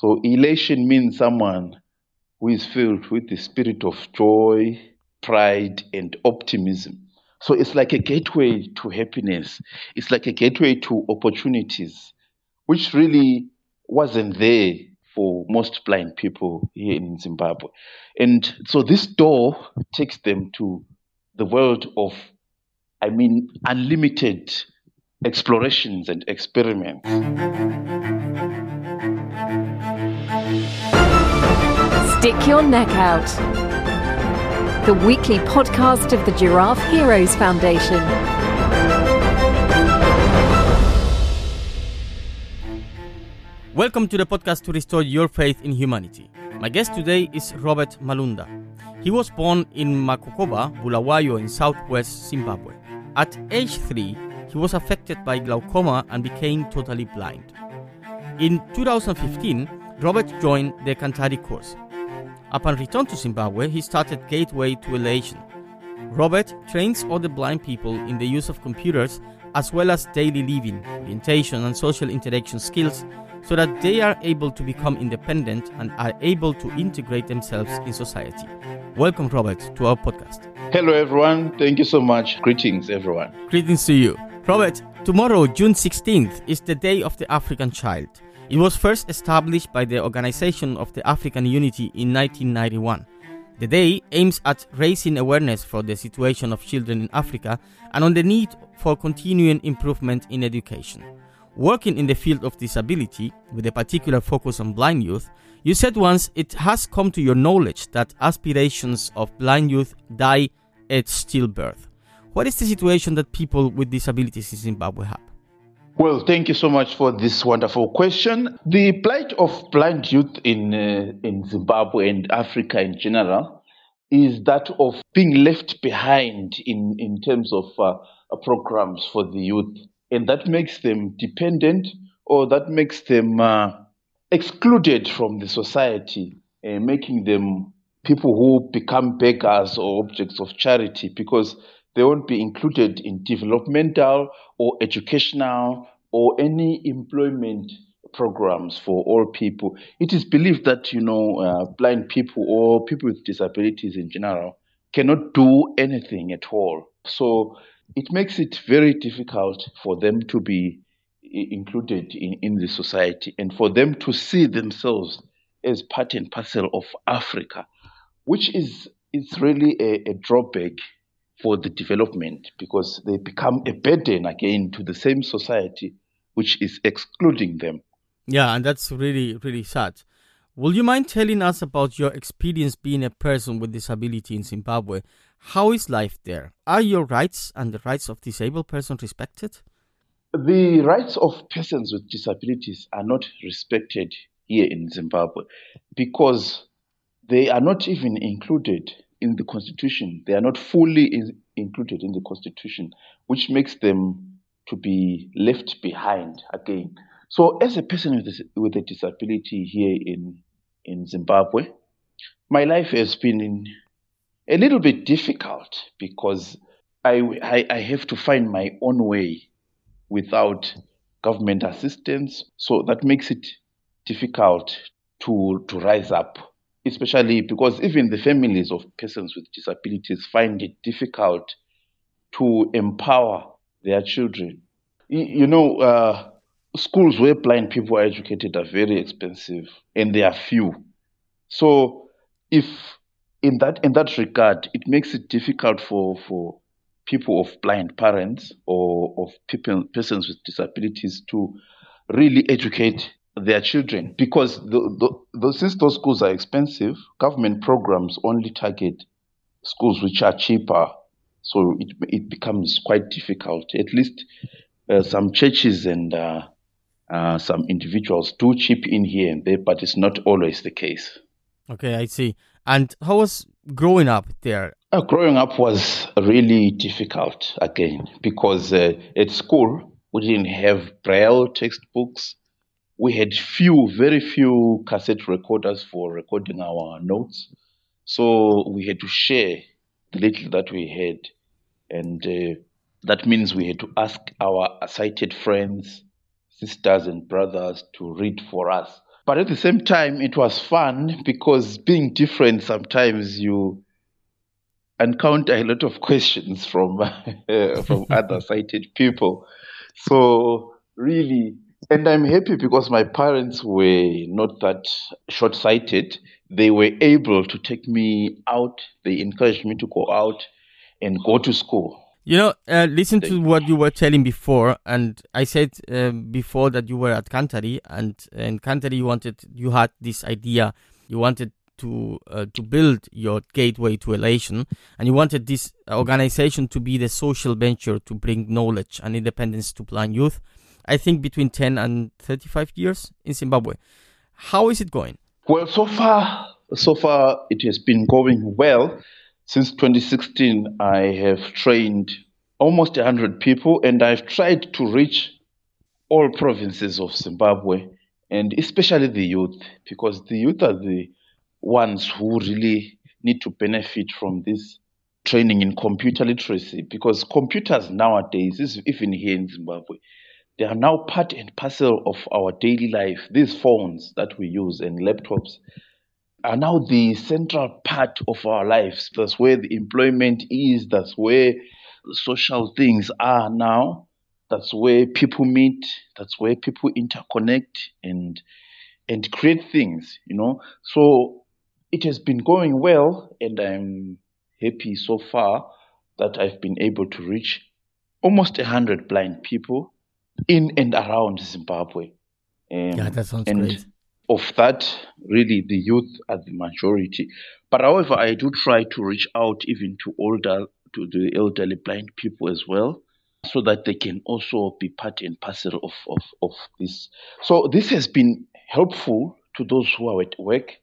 So elation means someone who is filled with the spirit of joy, pride, and optimism. So it's like a gateway to happiness. It's like a gateway to opportunities, which really wasn't there for most blind people here in Zimbabwe. And so this door takes them to the world of, I mean, unlimited explorations and experiments. Stick your neck out. The weekly podcast of the Giraffe Heroes Foundation. Welcome to the podcast to restore your faith in humanity. My guest today is Robert Malunda. He was born in Makokoba, Bulawayo in southwest Zimbabwe. At age 3, he was affected by glaucoma and became totally blind. In 2015, Robert joined the Kanthari course. Upon return to Zimbabwe, he started Gateway to Elation. Robert trains other blind people in the use of computers as well as daily living, orientation, and social interaction skills so that they are able to become independent and are able to integrate themselves in society. Welcome, Robert, to our podcast. Hello, everyone. Thank you so much. Greetings, everyone. Greetings to you. Robert, tomorrow, June 16th, is the Day of the African Child. It was first established by the Organization of the African Unity in 1991. The day aims at raising awareness for the situation of children in Africa and on the need for continuing improvement in education. Working in the field of disability, with a particular focus on blind youth, you said once it has come to your knowledge that aspirations of blind youth die at stillbirth. What is the situation that people with disabilities in Zimbabwe have? Well, thank you so much for this wonderful question. The plight of blind youth in uh, in Zimbabwe and Africa in general is that of being left behind in in terms of uh, programs for the youth, and that makes them dependent or that makes them uh, excluded from the society, uh, making them people who become beggars or objects of charity because they won't be included in developmental or educational or any employment programs for all people. It is believed that you know uh, blind people or people with disabilities in general cannot do anything at all. So it makes it very difficult for them to be included in, in the society and for them to see themselves as part and parcel of Africa, which is it's really a, a drawback for the development because they become a burden again to the same society which is excluding them. Yeah, and that's really, really sad. Will you mind telling us about your experience being a person with disability in Zimbabwe? How is life there? Are your rights and the rights of disabled persons respected? The rights of persons with disabilities are not respected here in Zimbabwe because they are not even included in the constitution. They are not fully in, included in the constitution, which makes them to be left behind again. So, as a person with a, with a disability here in in Zimbabwe, my life has been a little bit difficult because I, I, I have to find my own way without government assistance. So that makes it difficult to to rise up especially because even the families of persons with disabilities find it difficult to empower their children. You know, uh, schools where blind people are educated are very expensive and they are few. So, if in that in that regard, it makes it difficult for for people of blind parents or of people persons with disabilities to really educate their children because the, the, since those schools are expensive, government programs only target schools which are cheaper. So it, it becomes quite difficult. At least uh, some churches and uh, uh, some individuals do chip in here and there, but it's not always the case. Okay, I see. And how was growing up there? Uh, growing up was really difficult again because uh, at school we didn't have braille textbooks we had few, very few cassette recorders for recording our notes. So we had to share the little that we had. And uh, that means we had to ask our sighted friends, sisters, and brothers to read for us. But at the same time, it was fun because being different, sometimes you encounter a lot of questions from from other sighted people. So really, and I'm happy because my parents were not that short sighted. They were able to take me out. They encouraged me to go out and go to school. You know, uh, listen to what you were telling before, and I said uh, before that you were at Kanthari, and in Kanthari you wanted, you had this idea, you wanted to uh, to build your gateway to elation, and you wanted this organization to be the social venture to bring knowledge and independence to blind youth. I think between ten and thirty-five years in Zimbabwe. How is it going? Well, so far, so far it has been going well. Since 2016, I have trained almost 100 people, and I've tried to reach all provinces of Zimbabwe, and especially the youth, because the youth are the ones who really need to benefit from this training in computer literacy. Because computers nowadays, is even here in Zimbabwe, they are now part and parcel of our daily life. These phones that we use and laptops are now the central part of our lives. That's where the employment is, that's where social things are now. That's where people meet, that's where people interconnect and and create things, you know. So it has been going well and I'm happy so far that I've been able to reach almost a hundred blind people in and around Zimbabwe. Um, yeah, that sounds and great of that, really, the youth are the majority. But however, I do try to reach out even to older, to the elderly blind people as well, so that they can also be part and parcel of, of, of this. So this has been helpful to those who are at work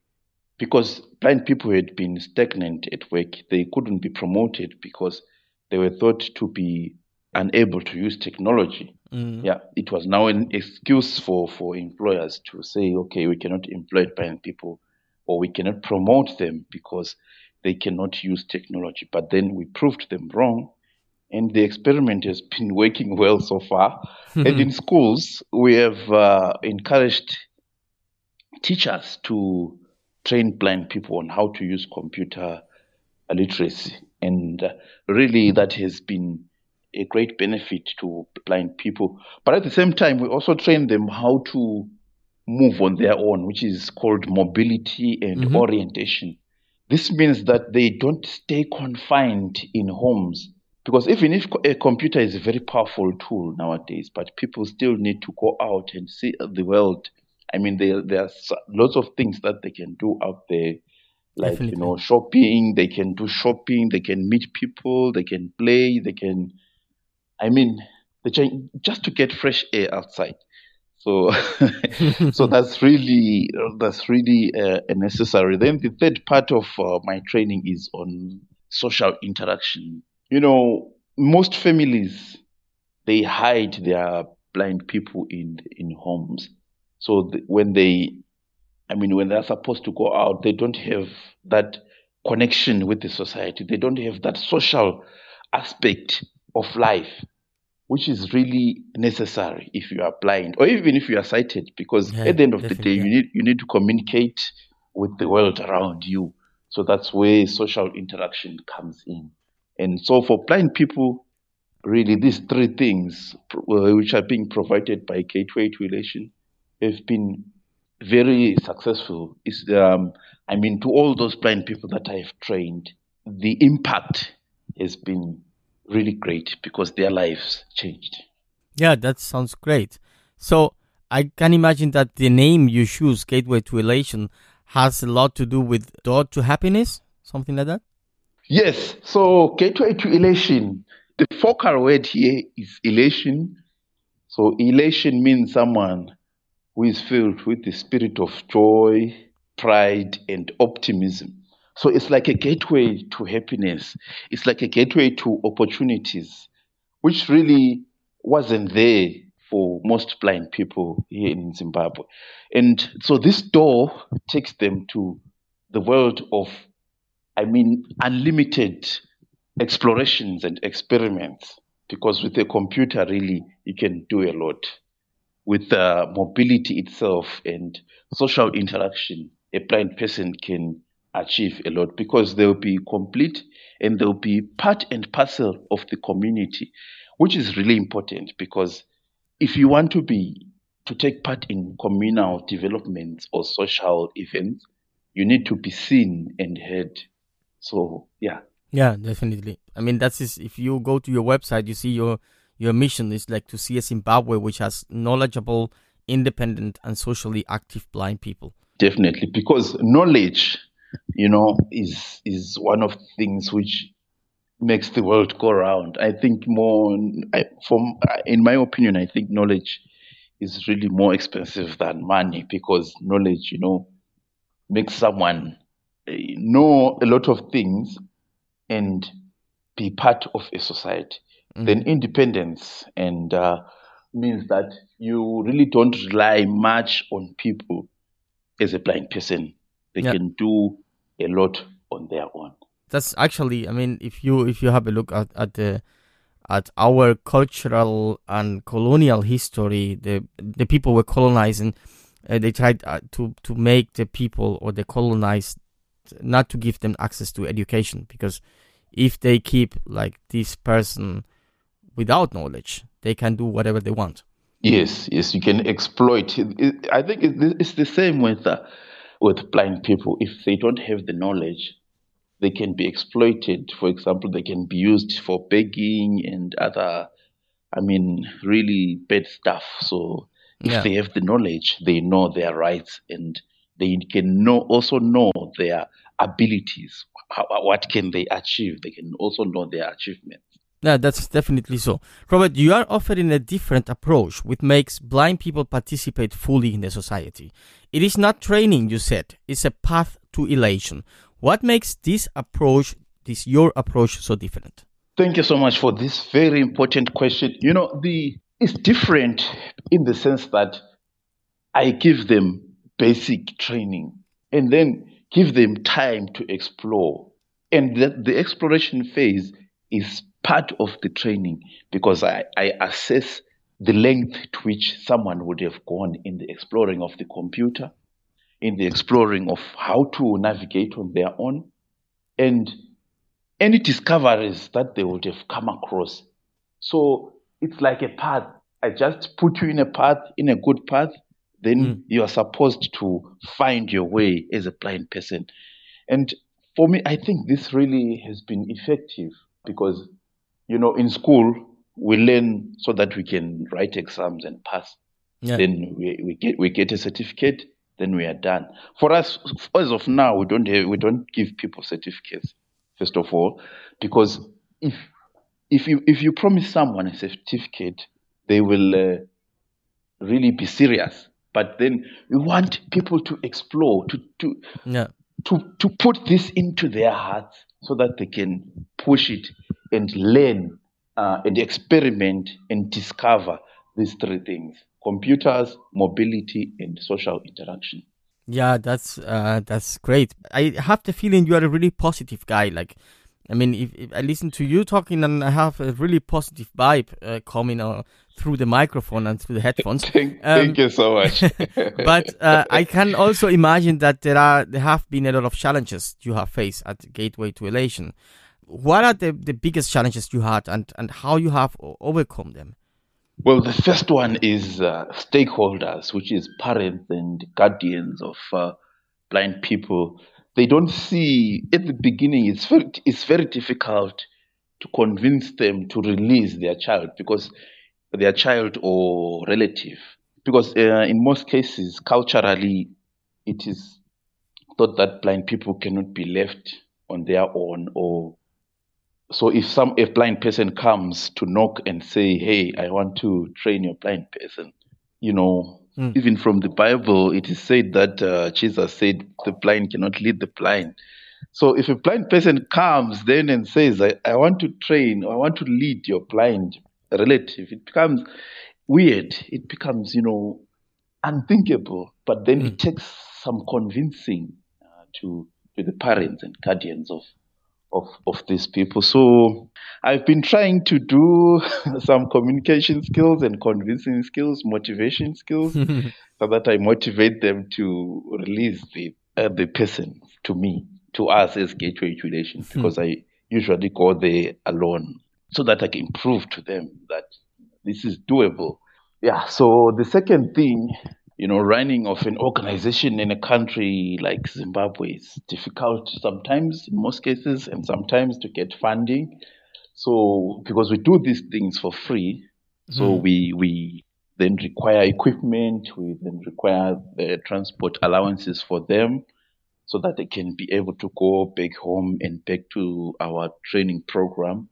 because blind people had been stagnant at work. They couldn't be promoted because they were thought to be unable to use technology. Mm. Yeah, it was now an excuse for, for employers to say, okay, we cannot employ blind people or we cannot promote them because they cannot use technology. But then we proved them wrong, and the experiment has been working well so far. and in schools, we have uh, encouraged teachers to train blind people on how to use computer literacy. And uh, really, that has been a great benefit to blind people. But at the same time, we also train them how to move on their own, which is called mobility and mm-hmm. orientation. This means that they don't stay confined in homes. Because even if a computer is a very powerful tool nowadays, but people still need to go out and see the world. I mean, there, there are lots of things that they can do out there like Definitely. you know shopping they can do shopping they can meet people they can play they can I mean, the just to get fresh air outside. So, so that's really that's really uh, necessary. Then the third part of uh, my training is on social interaction. You know, most families they hide their blind people in in homes. So when they, I mean, when they're supposed to go out, they don't have that connection with the society. They don't have that social aspect of life, which is really necessary if you are blind or even if you are sighted, because yeah, at the end of the day, you need you need to communicate with the world around you. So that's where social interaction comes in. And so for blind people, really these three things, uh, which are being provided by Gateway to Elation, have been very successful. Is um, I mean, to all those blind people that I have trained, the impact has been really great because their lives changed. Yeah, that sounds great. So I can imagine that the name you choose, Gateway to Elation, has a lot to do with door to happiness, something like that. Yes. So Gateway to Elation, the focal word here is elation. So elation means someone who is filled with the spirit of joy, pride, and optimism. So it's like a gateway to happiness. It's like a gateway to opportunities, which really wasn't there for most blind people here in Zimbabwe. And so this door takes them to the world of, I mean, unlimited explorations and experiments. Because with a computer, really, you can do a lot. with uh, mobility itself and social interaction, a blind person can achieve a lot because they'll be complete and they'll be part and parcel of the community, which is really important because if you want to be to take part in communal developments or social events, you need to be seen and heard. So yeah. Yeah, definitely. I mean, that's is, if you go to your website, you see your your mission is like to see a Zimbabwe which has knowledgeable, independent, and socially active blind people. Definitely, because knowledge, you know, is is one of the things which makes the world go round. I think more, I, from in my opinion, I think knowledge is really more expensive than money because knowledge, you know, makes someone eh, know a lot of things and be part of a society. Mm. Then independence and uh, means that you really don't rely much on people as a blind person. They yep. can do a lot on their own. That's actually, I mean, if you if you have a look at at the at our cultural and colonial history, the the people were colonizing. Uh, they tried uh, to to make the people or the colonized not to give them access to education because if they keep like this person without knowledge, they can do whatever they want. Yes, yes, you can exploit. It, it, I think it's the same with uh, with blind people. If they don't have the knowledge, they can be exploited. For example, they can be used for begging and other, I mean, really bad stuff. So if yeah. they have the knowledge, they know their rights and they can know also know their abilities. How, what can they achieve? They can also know their achievements. Yeah, that's definitely so. Robert, you are offering a different approach which makes blind people participate fully in the society. It is not training, you said, it's a path to elation. What makes this approach, this your approach, so different? Thank you so much for this very important question. You know, the it's different in the sense that I give them basic training and then give them time to explore. And that the exploration phase is part of the training because I, I assess the length to which someone would have gone in the exploring of the computer, in the exploring of how to navigate on their own, and any discoveries that they would have come across. So it's like a path. I just put you in a path, in a good path, then mm. you are supposed to find your way as a blind person. And for me, I think this really has been effective because you know, in school, we learn so that we can write exams and pass. Yeah. Then we, we get we get a certificate. Then we are done. For us, as of now, we don't have, we don't give people certificates. First of all, because if if you if you promise someone a certificate, they will uh, really be serious. But then we want people to explore, to to yeah. To to put this into their hearts so that they can push it and learn uh, and experiment and discover these three things computers mobility and social interaction. Yeah that's uh, that's great. I have the feeling you are a really positive guy like I mean, if, if, I listen to you talking and I have a really positive vibe uh, coming uh, through the microphone and through the headphones. thank, um, thank you so much. but uh, I can also imagine that there are there have been a lot of challenges you have faced at Gateway to Elation what are the, the biggest challenges you had and, and how you have overcome them? Well, the first one is uh, stakeholders, which is parents and guardians of uh, blind people. They don't see at the beginning. It's very it's very difficult to convince them to release their child because their child or relative. Because uh, in most cases, culturally, it is thought that blind people cannot be left on their own or so if some a blind person comes to knock and say, "Hey, I want to train your blind person," you know, mm. even from the Bible, it is said that uh, Jesus said the blind cannot lead the blind. So if a blind person comes then and says, I, I want to train, I want to lead your blind relative, it becomes weird. It becomes, you know, unthinkable. But then mm. it takes some convincing uh, to, to the parents and guardians of of, of these people. So I've been trying to do some communication skills and convincing skills, motivation skills, so that I motivate them to release the uh, the person to me, to us as Gateway Relations, hmm. because I usually go there alone, so that I can prove to them that this is doable. Yeah. So the second thing you know, running of an organization in a country like Zimbabwe is difficult sometimes, in most cases, and sometimes to get funding. So, because we do these things for free, so mm. we we then require equipment, we then require the transport allowances for them, so that they can be able to go back home and back to our training program.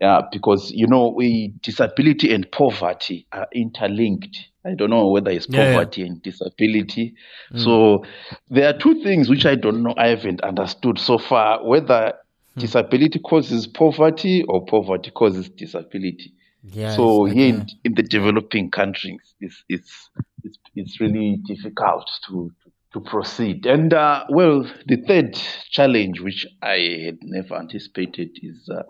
Yeah, because you know, we disability and poverty are interlinked. I don't know whether it's poverty yeah, yeah. and disability. Mm. So there are two things which I don't know. I haven't understood so far whether mm. disability causes poverty or poverty causes disability. Yeah, so here in, in, the developing countries, it's it's it's, it's really difficult to to proceed. And uh, well, the third challenge, which I had never anticipated, is. Uh,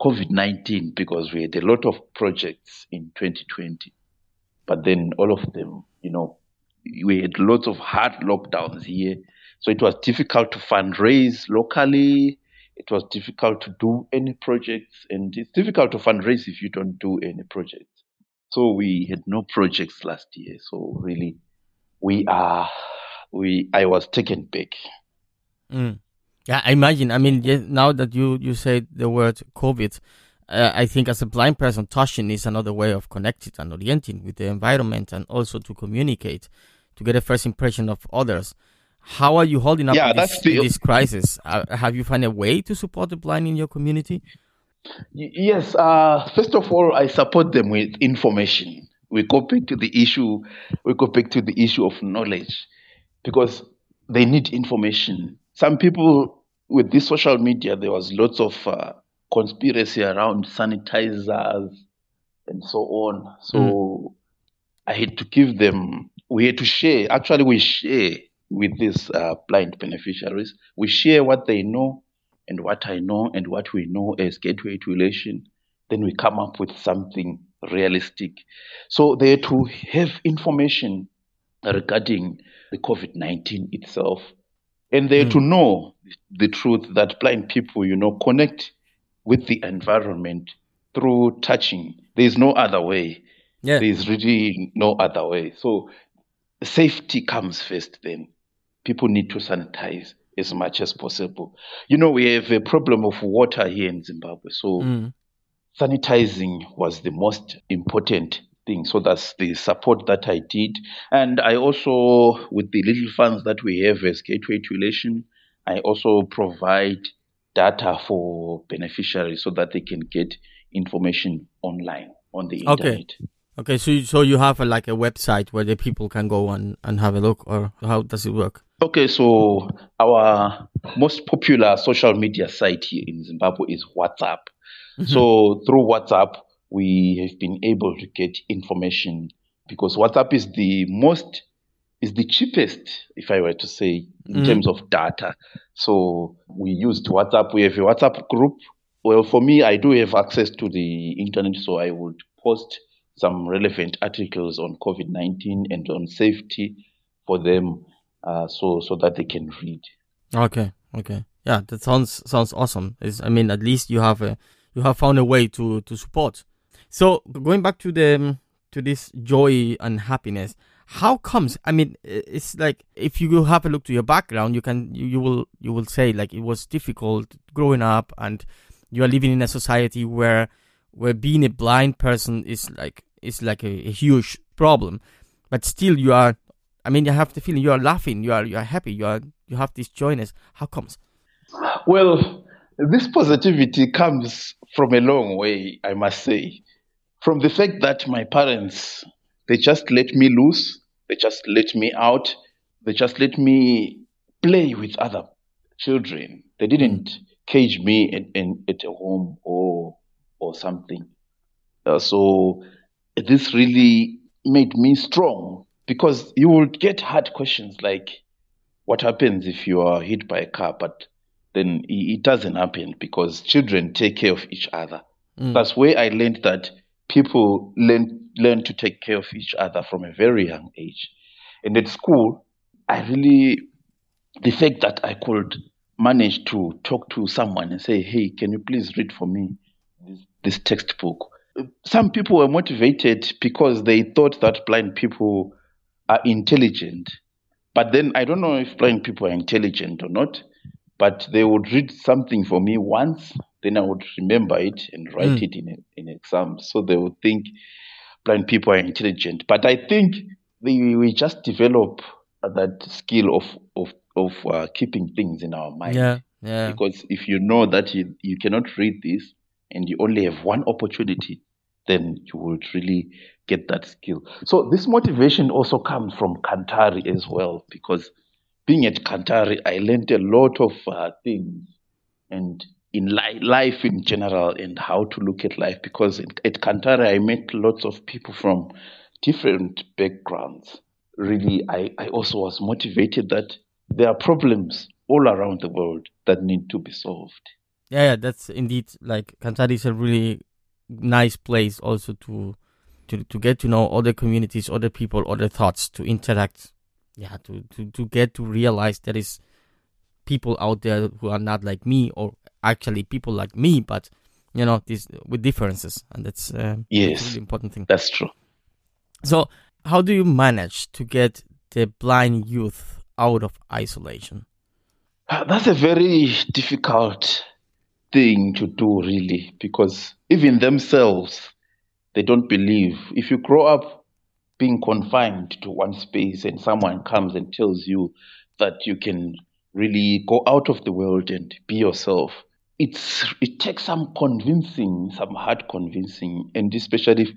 COVID 19 because we had a lot of projects in 2020. But then all of them, you know, we had lots of hard lockdowns here. So it was difficult to fundraise locally. It was difficult to do any projects. And it's difficult to fundraise if you don't do any projects. So we had no projects last year. So really, we are, we, I was taken back. Mm. Yeah, I imagine. I mean, now that you you say the word COVID, uh, I think as a blind person, touching is another way of connecting and orienting with the environment, and also to communicate, to get a first impression of others. How are you holding up yeah, in, this, the... this crisis? Uh, have you found a way to support the blind in your community? Yes. Uh, first of all, I support them with information. We go back to the issue. We go back to the issue of knowledge, because they need information. Some people with this social media, there was lots of uh, conspiracy around sanitizers and so on. So mm. I had to give them, we had to share. Actually, we share with these uh, blind beneficiaries. We share what they know and what I know and what we know as Gateway to Elation. Then we come up with something realistic. So they had to have information regarding the COVID 19 itself and they're mm. to know the truth that blind people, you know, connect with the environment through touching. There's no other way. Yeah. There's really no other way. So safety comes first then. People need to sanitize as much as possible. You know, we have a problem of water here in Zimbabwe. So mm. sanitizing was the most important thing. So that's the support that I did. And I also, with the little funds that we have as Gateway to Elation, I also provide data for beneficiaries so that they can get information online on the internet. Okay. Okay, so so you have a, like a website where the people can go and, and have a look, or how does it work? Okay, so our most popular social media site here in Zimbabwe is WhatsApp. Mm-hmm. So through WhatsApp, we have been able to get information because WhatsApp is the most is the cheapest, if I were to say, in mm. terms of data. So we used WhatsApp. We have a WhatsApp group. Well, for me, I do have access to the internet, so I would post some relevant articles on COVID nineteen and on safety for them, uh, so so that they can read. Okay, okay, yeah, that sounds sounds awesome. It's, I mean, at least you have a you have found a way to to support so going back to the to this joy and happiness, how comes? I mean, it's like if you have a look to your background, you can you, you will you will say like it was difficult growing up, and you are living in a society where where being a blind person is like is like a, a huge problem, but still you are. I mean, you have the feeling you are laughing, you are you are happy, you are you have this joyness. How comes? Well, this positivity comes from a long way, I must say from the fact that my parents they just let me loose they just let me out they just let me play with other children they didn't cage me in, in at a home or or something uh, so this really made me strong because you would get hard questions like what happens if you are hit by a car but then it doesn't happen because children take care of each other. Mm. That's where I learned that people learn learn to take care of each other from a very young age. And at school, I really the fact that I could manage to talk to someone and say, "Hey, can you please read for me this, this textbook?" Some people were motivated because they thought that blind people are intelligent. But then I don't know if blind people are intelligent or not but they would read something for me once, then I would remember it and write Mm. it in in exams. So they would think blind people are intelligent. But I think we, we just develop that skill of of of uh, keeping things in our mind. Yeah, yeah. Because if you know that you, you cannot read this and you only have one opportunity, then you would really get that skill. So this motivation also comes from Kanthari as well, because being at Kanthari, I learned a lot of uh, things and in li- life in general and how to look at life. Because at, at Kanthari, I met lots of people from different backgrounds. Really, I, I also was motivated that there are problems all around the world that need to be solved. Yeah, yeah, that's indeed like Kanthari is a really nice place also to to to get to know other communities, other people, other thoughts, to interact. Yeah, to to to get to realize there is people out there who are not like me, or actually people like me, but you know, this with differences, and that's uh, Yes. really important thing. That's true. So, how do you manage to get the blind youth out of isolation? Uh, That's a very difficult thing to do, really, because even themselves, they don't believe. If you grow up being confined to one space and someone comes and tells you that you can really go out of the world and be yourself, it's it takes some convincing, some hard convincing, and especially if,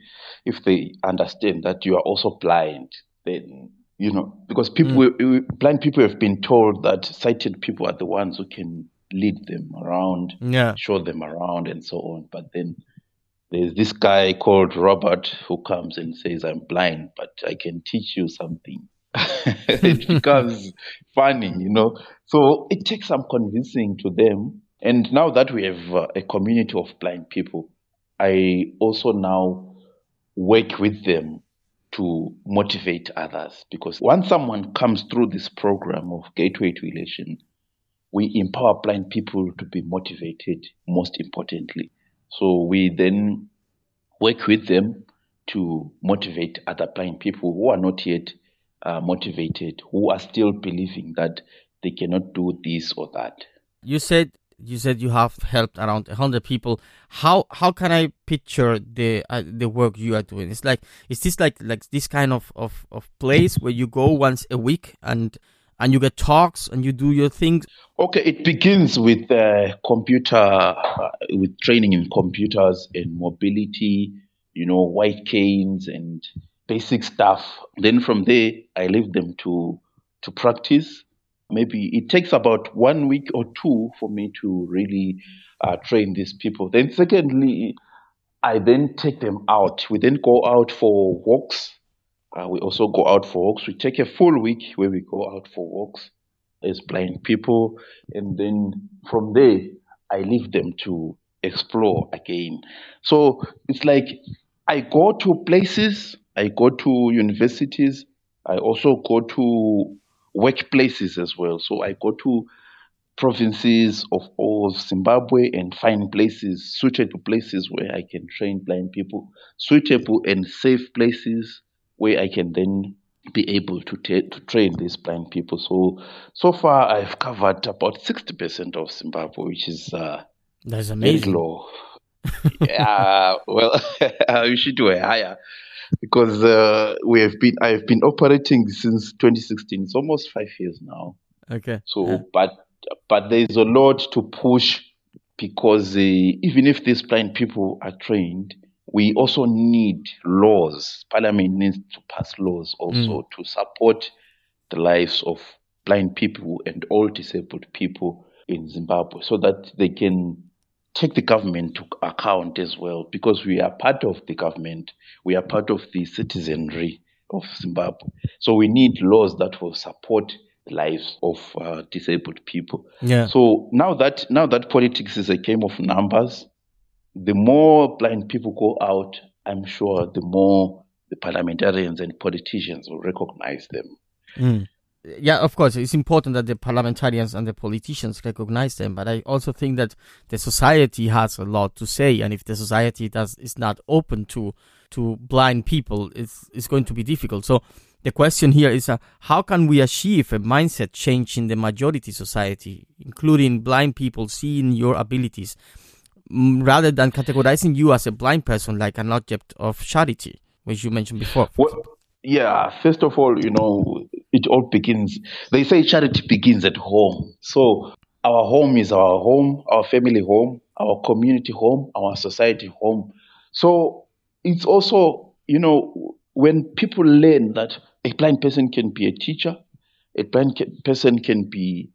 if they understand that you are also blind, then you know because people mm. blind people have been told that sighted people are the ones who can lead them around Yeah, show them around and so on. But then there's this guy called Robert who comes and says, I'm blind, but I can teach you something. it becomes funny, you know. So it takes some convincing to them. And now that we have uh, a community of blind people, I also now work with them to motivate others because once someone comes through this program of Gateway to Elation, we empower blind people to be motivated, most importantly. So we then work with them to motivate other blind people who are not yet uh, motivated, who are still believing that they cannot do this or that. you said you said you have helped around 100 people. How how can i picture the uh, the work you are doing? It's like is this like like this kind of, of of place where you go once a week and and you get talks and you do your things? Okay, it begins with uh, computer, uh, with training in computers and mobility, you know, white canes and basic stuff. Then from there, I leave them to to practice. Maybe it takes about one week or two for me to really uh, train these people. Then, secondly, I then take them out. We then go out for walks. Uh, we also go out for walks. We take a full week where we go out for walks as blind people, and then from there I leave them to explore again. So it's like I go to places, I go to universities, I also go to workplaces as well. So I go to provinces of all of Zimbabwe and find places, suitable places where I can train blind people, suitable and safe places where I can then be able to, ta- to train these blind people. So, so far I've covered about 60% of Zimbabwe, which is uh, that's amazing low. yeah, well, we should do a higher because uh, we have been, I have been operating since 2016. It's almost five years now. okay So, yeah. but but there is a lot to push because uh, even if these blind people are trained, we also need laws. Parliament needs to pass laws also to support the lives of blind people and all disabled people in Zimbabwe, so that they can take the government to account as well, because we are part of the government, we are part of the citizenry of Zimbabwe. So we need laws that will support the lives of uh, disabled people. Yeah. So now that now that politics is a game of numbers, the more blind people go out, I'm sure the more the parliamentarians and politicians will recognize them. Mm. Yeah, of course, it's important that the parliamentarians and the politicians recognize them, but I also think that the society has a lot to say, and if the society does is not open to to blind people, it's it's going to be difficult. So the question here is uh, how can we achieve a mindset change in the majority society, including blind people seeing your abilities, rather than categorizing you as a blind person like an object of charity, which you mentioned before? Well, yeah, first of all, you know, it all begins, they say charity begins at home. So our home is our home, our family home, our community home, our society home. So it's also, you know, when people learn that a blind person can be a teacher, a blind person can be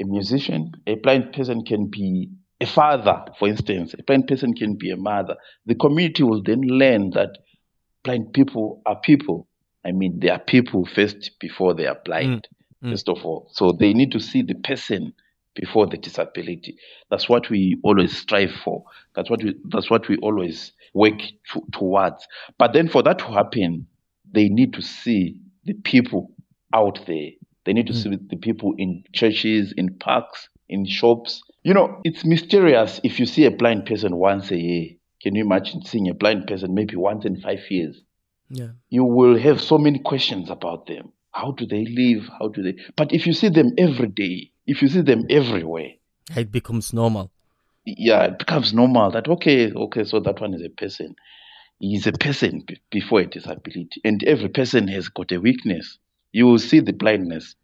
a musician, a blind person can be a father, for instance, a blind person can be a mother. The community will then learn that blind people are people I mean, there are people first before they are blind, mm. mm. first of all. So they need to see the person before the disability. That's what we always strive for. That's what we, that's what we always work to, towards. But then for that to happen, they need to see the people out there. They need to mm. see the people in churches, in parks, in shops. You know, it's mysterious if you see a blind person once a year. Can you imagine seeing a blind person maybe once in five years? Yeah. you will have so many questions about them. How do they live? How do they? But if you see them every day, if you see them everywhere, it becomes normal. Yeah, it becomes normal that okay, okay, so that one is a person. He's a person b- before a disability, and every person has got a weakness. You will see the blindness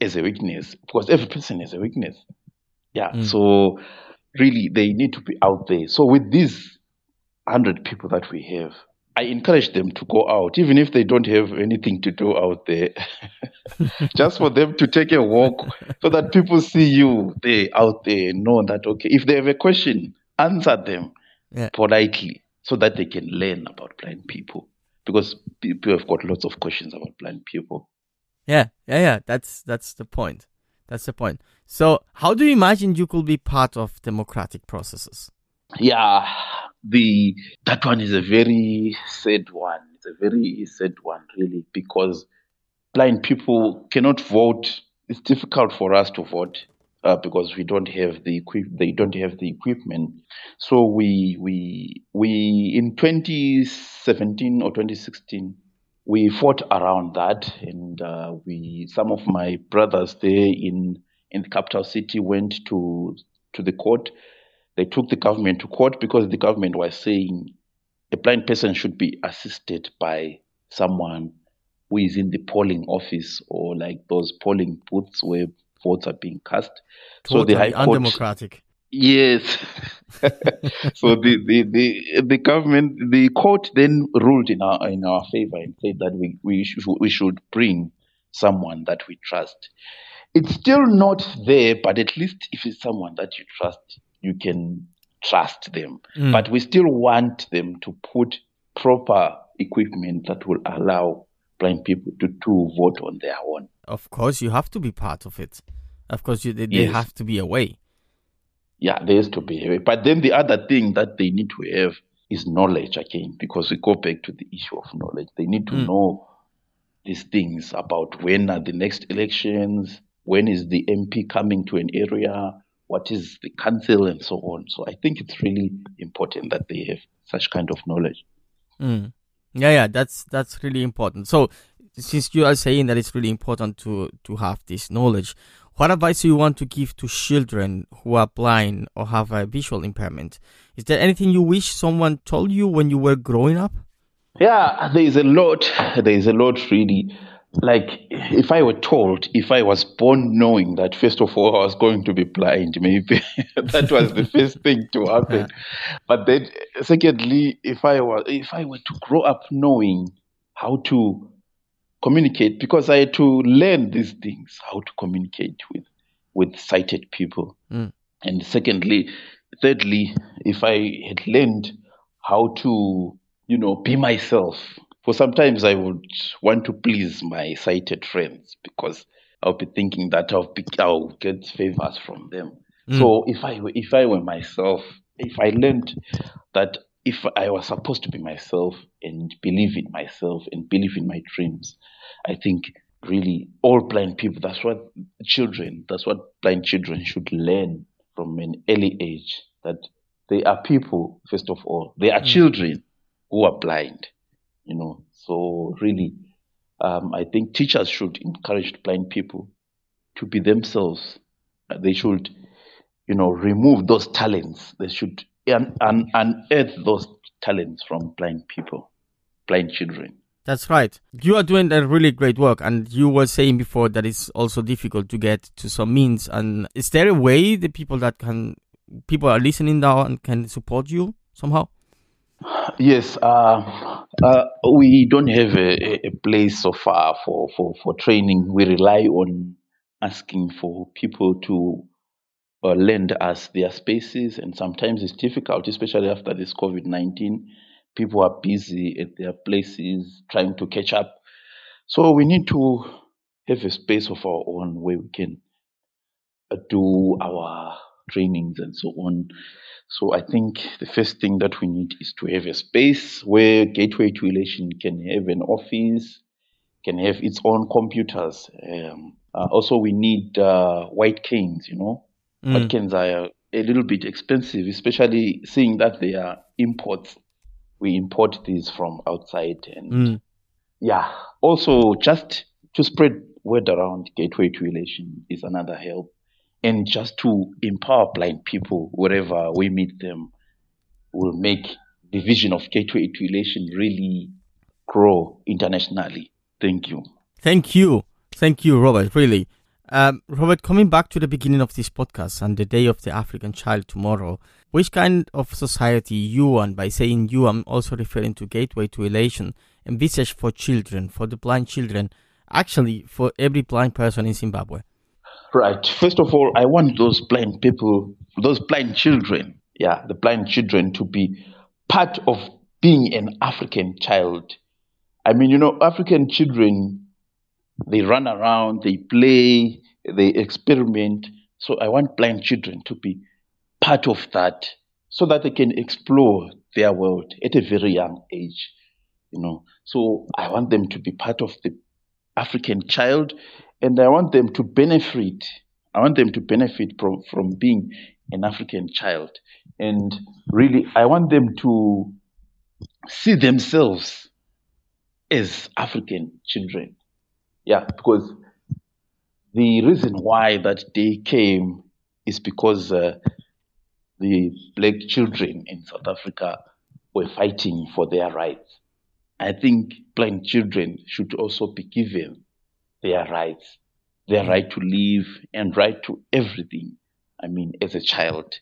as a weakness because every person has a weakness. Yeah, mm. so really they need to be out there. So with these hundred people that we have, I encourage them to go out, even if they don't have anything to do out there, just for them to take a walk so that people see you there out there and know that, okay, if they have a question, answer them yeah. politely so that they can learn about blind people because people have got lots of questions about blind people. Yeah, yeah, yeah. That's that's the point. That's the point. So, how do you imagine you could be part of democratic processes? Yeah, the that one is a very sad one. It's a very sad one, really, because blind people cannot vote. It's difficult for us to vote uh, because we don't have the equip. They don't have the equipment. So we we we in 2017 or 2016 we fought around that, and uh, we some of my brothers there in in the capital city went to to the court they took the government to court because the government was saying a blind person should be assisted by someone who is in the polling office or like those polling booths where votes are being cast. Totally so the High Court, undemocratic. Yes. so the, the, the the government the court then ruled in our in our favor and said that we we should we should bring someone that we trust. It's still not there, but at least if it's someone that you trust, you can trust them. Mm. But we still want them to put proper equipment that will allow blind people to, to vote on their own. Of course, you have to be part of it. Of course, you, they, yes. have to be away. Yeah, there has to be away. But then the other thing that they need to have is knowledge again, because we go back to the issue of knowledge. They need to mm. know these things about when are the next elections, when is the MP coming to an area, what is the council and so on. So I think it's really important that they have such kind of knowledge. Mm. Yeah, yeah, that's that's really important. So since you are saying that it's really important to to have this knowledge, what advice do you want to give to children who are blind or have a visual impairment? Is there anything you wish someone told you when you were growing up? Yeah, there is a lot. There is a lot really like if I were told, if I was born knowing that first of all I was going to be blind, maybe that was the first thing to happen. But then, secondly, if I was, if I were to grow up knowing how to communicate, because I had to learn these things, how to communicate with with sighted people, mm. and secondly, thirdly, if I had learned how to, you know, be myself for sometimes I would want to please my sighted friends because I'll be thinking that I'll, be, I'll get favors from them. Mm. So if I if I were myself, if I learned that if I was supposed to be myself and believe in myself and believe in my dreams, I think really all blind people that's what children that's what blind children should learn from an early age that they are people first of all they are mm. children who are blind you know so really um, i think teachers should encourage blind people to be themselves they should you know remove those talents they should un- un- unearth those talents from blind people blind children that's right. You are doing a really great work, and you were saying before that it's also difficult to get to some means. And is there a way the people that can, people are listening now and can support you somehow? Yes, uh, uh, we don't have a, a place so far for, for, for training. We rely on asking for people to uh, lend us their spaces, and sometimes it's difficult, especially after this COVID 19 people are busy at their places trying to catch up. So we need to have a space of our own where we can uh, do our trainings and so on. So I think the first thing that we need is to have a space where Gateway to Elation can have an office, can have its own computers. Um, uh, also, we need uh, white canes. You know, mm. white canes are a little bit expensive, especially seeing that they are imports we import these from outside and mm. yeah also just to spread word around gateway to elation is another help and just to empower blind people wherever we meet them will make the vision of gateway to elation really grow internationally. Thank you. Thank you. Thank you robert really. Um, Robert, coming back to the beginning of this podcast and the Day of the African Child tomorrow, which kind of society you want, by saying you, I'm also referring to Gateway to Elation, envisage for children, for the blind children, actually for every blind person in Zimbabwe? Right. First of all, I want those blind people, those blind children, yeah, the blind children to be part of being an African child. I mean, you know, African children, they run around, they play, they experiment. So I want blind children to be part of that so that they can explore their world at a very young age you know so i want them to be part of the african child and i want them to benefit i want them to benefit from, from being an african child and really i want them to see themselves as african children yeah because the reason why that day came is because uh, the black children in South Africa were fighting for their rights. I think blind children should also be given their rights, their right to live and right to everything. I mean, as a child,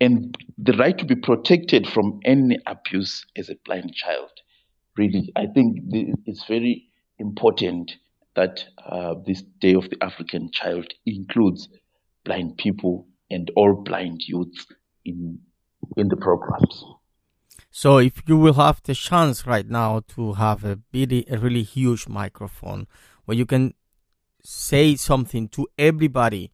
and the right to be protected from any abuse as a blind child. Really, I think it's very important that uh, this Day of the African Child includes blind people and all blind youths in in the programs. So, if you will have the chance right now to have a really, a really huge microphone where you can say something to everybody,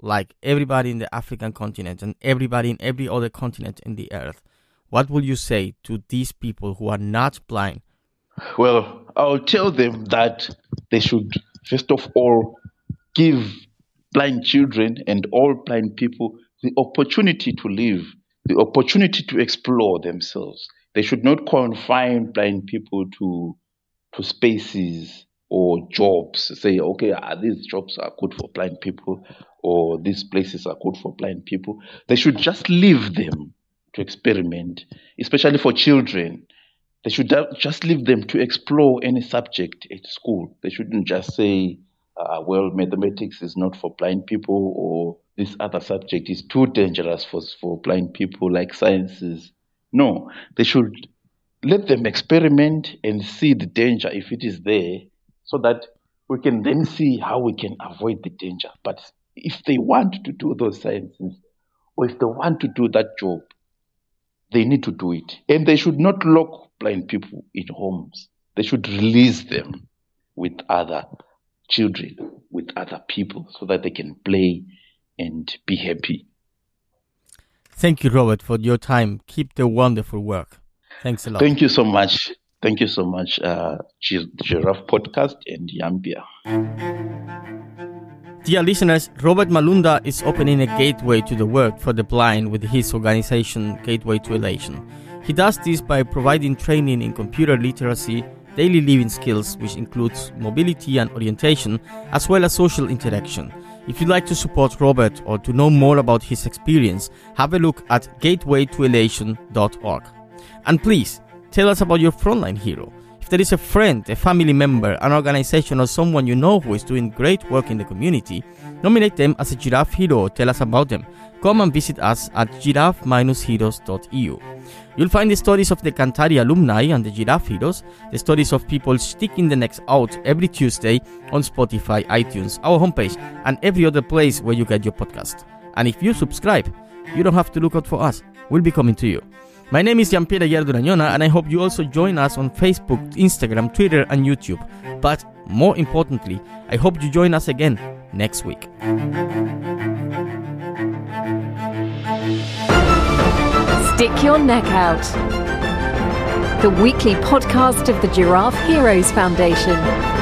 like everybody in the African continent and everybody in every other continent in the earth, what will you say to these people who are not blind? Well, I'll tell them that they should, first of all, give blind children and all blind people the opportunity to live, the opportunity to explore themselves. They should not confine blind people to to spaces or jobs. Say, okay, ah, these jobs are good for blind people, or these places are good for blind people. They should just leave them to experiment, especially for children. They should just leave them to explore any subject at school. They shouldn't just say, uh, well, mathematics is not for blind people, or this other subject is too dangerous for, for blind people, like sciences. No, they should let them experiment and see the danger if it is there, so that we can then see how we can avoid the danger. But if they want to do those sciences, or if they want to do that job, they need to do it. And they should not lock blind people in homes. They should release them with other children with other people so that they can play and be happy. Thank you, Robert, for your time. Keep the wonderful work. Thanks a lot. Thank you so much. Thank you so much, uh, Giraffe Podcast and Yambia. Dear listeners, Robert Malunda is opening a gateway to the world for the blind with his organization Gateway to Elation. He does this by providing training in computer literacy, daily living skills, which includes mobility and orientation, as well as social interaction. If you'd like to support Robert or to know more about his experience, have a look at gatewaytoelation.org. And please, tell us about your frontline hero. If there is a friend, a family member, an organization, or someone you know who is doing great work in the community, nominate them as a giraffe hero tell us about them. Come and visit us at giraffe-heroes.eu. You'll find the stories of the Kanthari alumni and the Giraffe Heroes, the stories of people sticking the necks out every Tuesday on Spotify, iTunes, our homepage, and every other place where you get your podcast. And if you subscribe, you don't have to look out for us. We'll be coming to you. My name is Gianpiero Yarduragnona, and I hope you also join us on Facebook, Instagram, Twitter, and YouTube. But more importantly, I hope you join us again next week. Stick Your Neck Out. The weekly podcast of the Giraffe Heroes Foundation.